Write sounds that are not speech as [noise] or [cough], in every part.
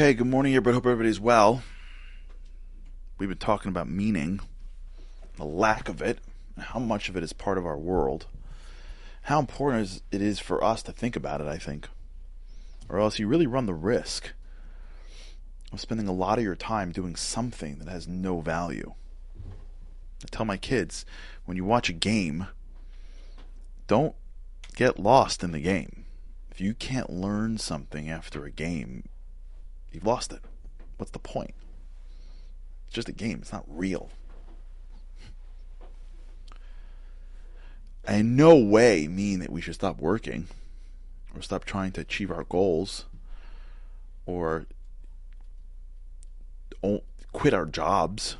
Okay, good morning, everybody. Hope everybody's well. We've been talking about meaning, the lack of it, how much of it is part of our world, how important it is for us to think about it, I think. Or else you really run the risk of spending a lot of your time doing something that has no value. I tell my kids when you watch a game, don't get lost in the game. If you can't learn something after a game, you've lost it. What's the point? It's just a game, it's not real. I in no way mean that we should stop working or stop trying to achieve our goals or quit our jobs.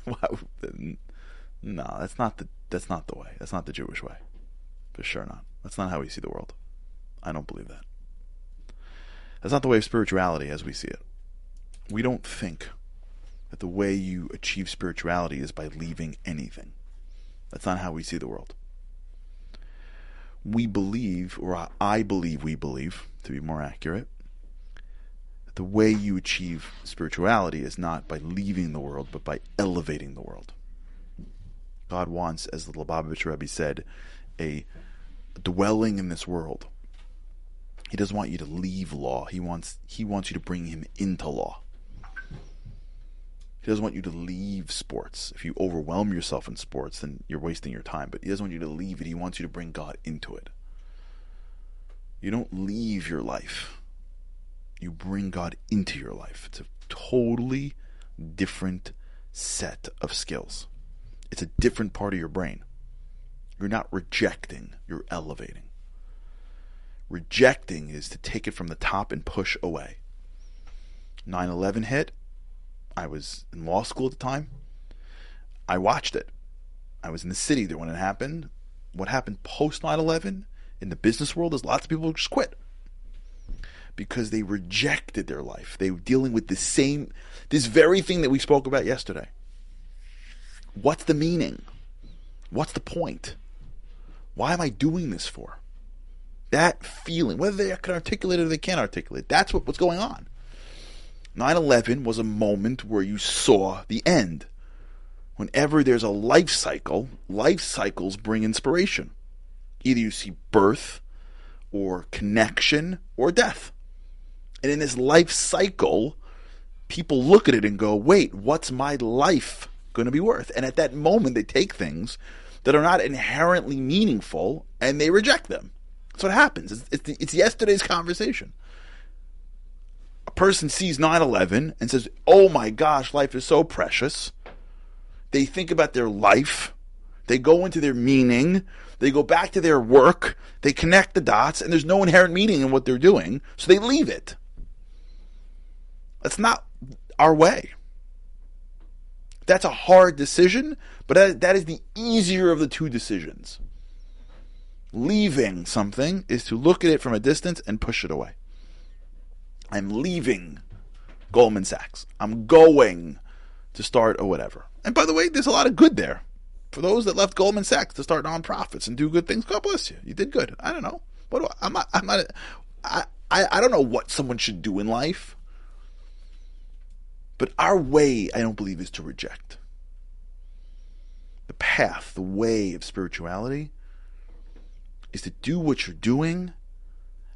[laughs] No, that's not the that's not the way. That's not the Jewish way. For sure not. That's not how we see the world. I don't believe that. That's not the way of spirituality as we see it. We don't think that the way you achieve spirituality is by leaving anything. That's not how we see the world. We believe, or I believe we believe, to be more accurate, that the way you achieve spirituality is not by leaving the world, but by elevating the world. God wants, as the Lubavitch Rebbe said, a dwelling in this world. He doesn't want you to leave law. He wants he wants you to bring him into law. He doesn't want you to leave sports. If you overwhelm yourself in sports, then you're wasting your time. But he doesn't want you to leave it. He wants you to bring God into it. You don't leave your life. You bring God into your life. It's a totally different set of skills. It's a different part of your brain. You're not rejecting, you're elevating. Rejecting is to take it from the top and push away. 9 11 hit. I was in law school at the time. I watched it. I was in the city there when it happened. What happened post 9 11 in the business world is lots of people just quit because they rejected their life. They were dealing with the same, this very thing that we spoke about yesterday. What's the meaning? What's the point? Why am I doing this for? That feeling, whether they can articulate it or they can't articulate, that's what, what's going on. 9 11 was a moment where you saw the end. Whenever there's a life cycle, life cycles bring inspiration. Either you see birth, or connection, or death. And in this life cycle, people look at it and go, wait, what's my life going to be worth? And at that moment, they take things that are not inherently meaningful and they reject them. That's what happens. It's, it's, it's yesterday's conversation. A person sees 9 11 and says, Oh my gosh, life is so precious. They think about their life, they go into their meaning, they go back to their work, they connect the dots, and there's no inherent meaning in what they're doing, so they leave it. That's not our way. That's a hard decision, but that is the easier of the two decisions. Leaving something is to look at it from a distance and push it away. I'm leaving Goldman Sachs. I'm going to start or whatever. And by the way, there's a lot of good there. For those that left Goldman Sachs to start nonprofits and do good things, God bless you. You did good. I don't know. What do I, I'm not. I'm not. I, I I don't know what someone should do in life. But our way, I don't believe, is to reject. The path, the way of spirituality is to do what you're doing,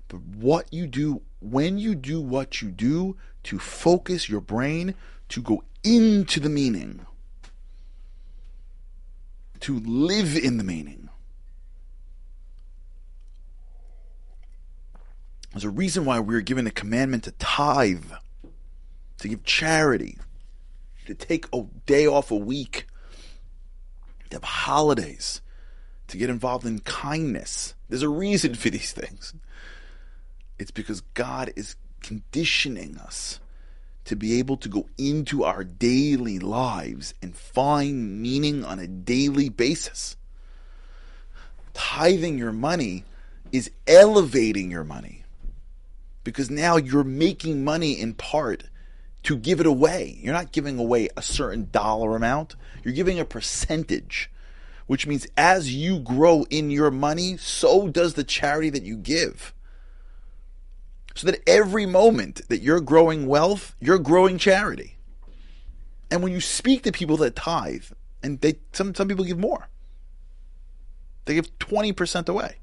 but what you do, when you do what you do, to focus your brain to go into the meaning, to live in the meaning. There's a reason why we are given the commandment to tithe to give charity, to take a day off a week, to have holidays, to get involved in kindness. There's a reason for these things. It's because God is conditioning us to be able to go into our daily lives and find meaning on a daily basis. Tithing your money is elevating your money because now you're making money in part to give it away. You're not giving away a certain dollar amount, you're giving a percentage, which means as you grow in your money, so does the charity that you give. So that every moment that you're growing wealth, you're growing charity. And when you speak to people that tithe, and they some some people give more. They give 20% away.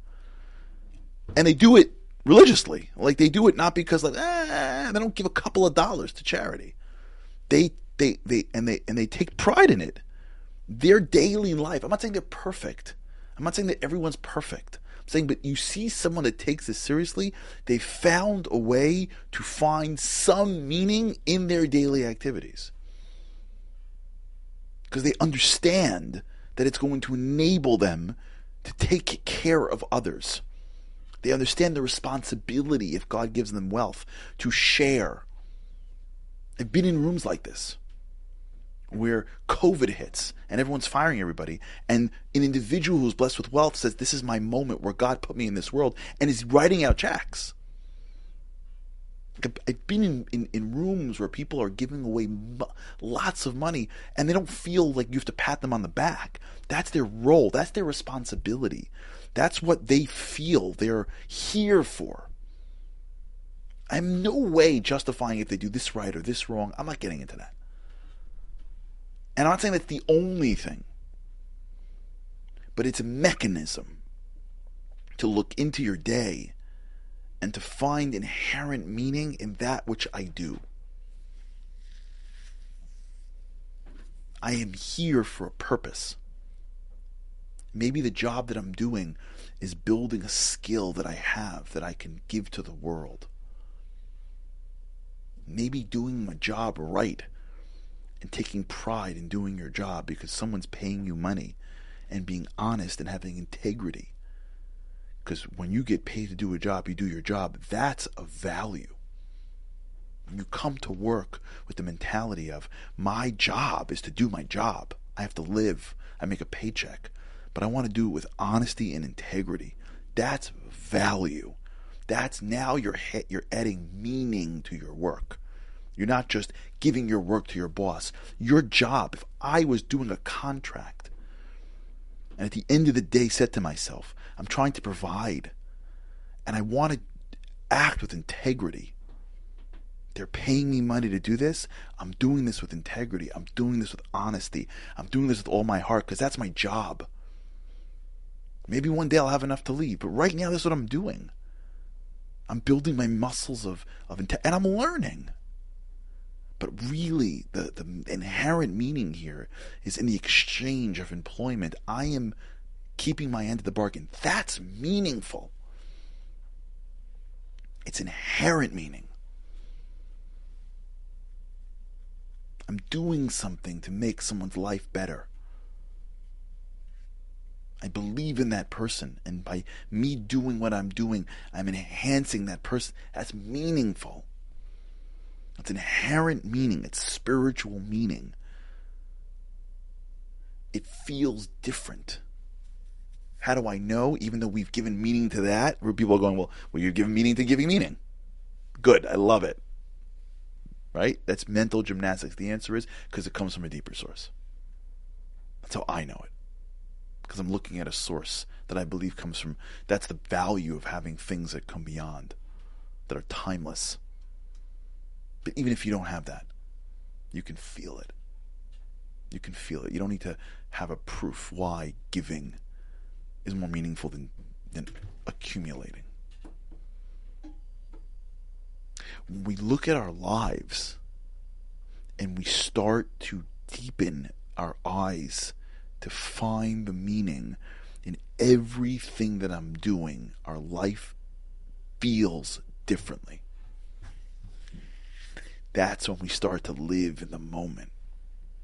And they do it religiously. Like they do it not because like eh, they don't give a couple of dollars to charity. They they they and they and they take pride in it. Their daily life. I'm not saying they're perfect. I'm not saying that everyone's perfect. I'm saying but you see someone that takes this seriously, they found a way to find some meaning in their daily activities. Because they understand that it's going to enable them to take care of others. They understand the responsibility, if God gives them wealth, to share. I've been in rooms like this where COVID hits and everyone's firing everybody, and an individual who's blessed with wealth says, This is my moment where God put me in this world, and is writing out checks. I've been in, in, in, rooms where people are giving away lots of money and they don't feel like you have to pat them on the back. That's their role, that's their responsibility. That's what they feel they're here for. I'm no way justifying if they do this right or this wrong. I'm not getting into that. And I'm not saying that's the only thing, but it's a mechanism to look into your day and to find inherent meaning in that which I do. I am here for a purpose. Maybe the job that I'm doing is building a skill that I have that I can give to the world. Maybe doing my job right and taking pride in doing your job because someone's paying you money and being honest and having integrity. Because when you get paid to do a job, you do your job. That's a value. When you come to work with the mentality of, my job is to do my job, I have to live, I make a paycheck but I want to do it with honesty and integrity. That's value. That's now you're you're adding meaning to your work. You're not just giving your work to your boss. Your job, if I was doing a contract and at the end of the day said to myself, I'm trying to provide and I want to act with integrity. They're paying me money to do this. I'm doing this with integrity. I'm doing this with honesty. I'm doing this with all my heart because that's my job. Maybe one day I'll have enough to leave, but right now that's what I'm doing. I'm building my muscles of of and I'm learning. But really, the, the inherent meaning here is in the exchange of employment. I am keeping my end of the bargain. That's meaningful. It's inherent meaning. I'm doing something to make someone's life better. I believe in that person. And by me doing what I'm doing, I'm enhancing that person. That's meaningful. It's inherent meaning, it's spiritual meaning. It feels different. How do I know? Even though we've given meaning to that, where people are going, well, well, you're giving meaning to giving meaning. Good, I love it. Right? That's mental gymnastics. The answer is because it comes from a deeper source. That's how I know it because I'm looking at a source that I believe comes from. That's the value of having things that come beyond, that are timeless. But even if you don't have that, you can feel it. You can feel it. You don't need to have a proof why giving is more meaningful than, than accumulating. When we look at our lives and we start to deepen our eyes to find the meaning in everything that I'm doing, our life feels differently. That's when we start to live in the moment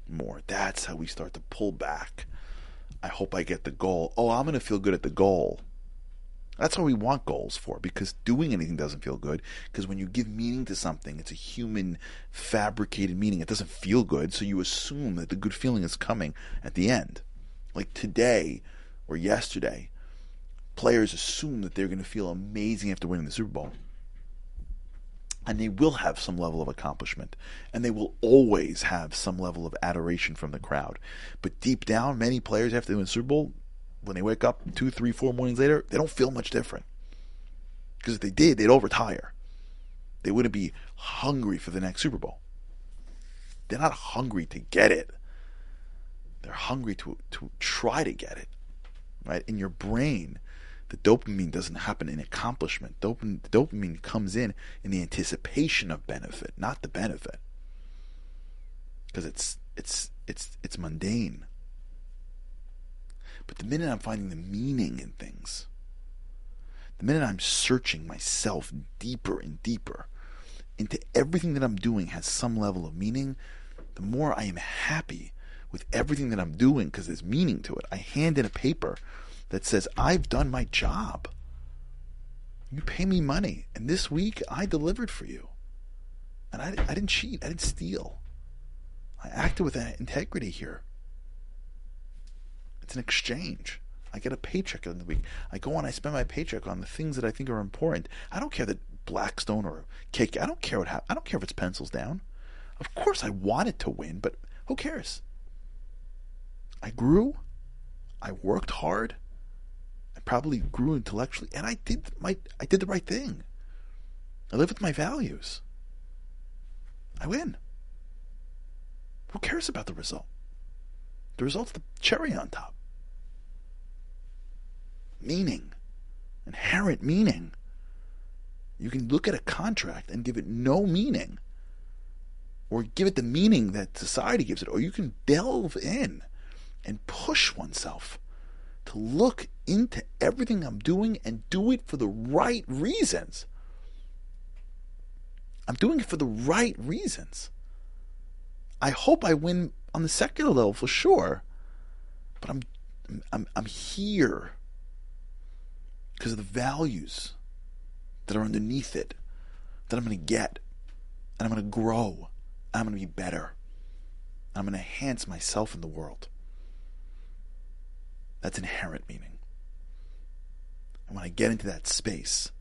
more. That's how we start to pull back. I hope I get the goal. Oh, I'm going to feel good at the goal. That's what we want goals for because doing anything doesn't feel good. Because when you give meaning to something, it's a human fabricated meaning. It doesn't feel good, so you assume that the good feeling is coming at the end like today or yesterday, players assume that they're going to feel amazing after winning the Super Bowl. And they will have some level of accomplishment. And they will always have some level of adoration from the crowd. But deep down, many players after they win the Super Bowl, when they wake up two, three, four mornings later, they don't feel much different. Because if they did, they'd all retire. They wouldn't be hungry for the next Super Bowl. They're not hungry to get it. They're hungry to to try to get it. Right? In your brain, the dopamine doesn't happen in accomplishment. Dopamine, the dopamine comes in in the anticipation of benefit, not the benefit. Because it's it's it's it's mundane. But the minute I'm finding the meaning in things, the minute I'm searching myself deeper and deeper into everything that I'm doing has some level of meaning, the more I am happy with everything that I'm doing because there's meaning to it. I hand in a paper that says, I've done my job. You pay me money, and this week I delivered for you. And I, I didn't cheat, I didn't steal. I acted with integrity here. It's an exchange. I get a paycheck in the week. I go on, I spend my paycheck on the things that I think are important. I don't care that Blackstone or Cake, I don't care what happens. I don't care if it's pencils down. Of course, I wanted to win, but who cares? I grew. I worked hard. Probably grew intellectually, and I did my I did the right thing. I live with my values. I win. Who cares about the result? The result's the cherry on top meaning, inherent meaning. You can look at a contract and give it no meaning, or give it the meaning that society gives it, or you can delve in and push oneself to look into everything I'm doing and do it for the right reasons. I'm doing it for the right reasons. I hope I win on the secular level for sure, but I'm I'm I'm here because of the values that are underneath it that I'm going to get. And I'm going to grow. I'm going to be better. I'm going to enhance myself in the world. That's inherent meaning. And when I get into that space,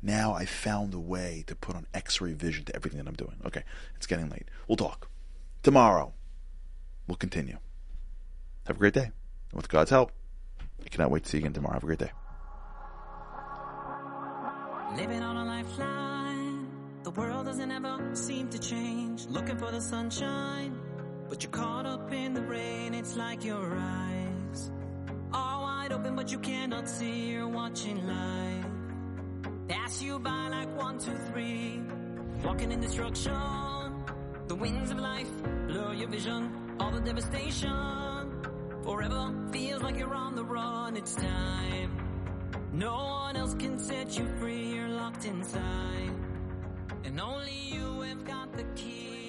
now I found a way to put on x ray vision to everything that I'm doing. Okay, it's getting late. We'll talk. Tomorrow, we'll continue. Have a great day. With God's help, I cannot wait to see you again tomorrow. Have a great day. Living on a lifeline. The world doesn't ever seem to change. Looking for the sunshine. But you're caught up in the rain. It's like your eyes are wide open, but you cannot see. You're watching life pass you by like one, two, three. Walking in destruction. The winds of life blur your vision. All the devastation. Forever feels like you're on the run. It's time. No one else can set you free You're locked inside, and only you have got the key.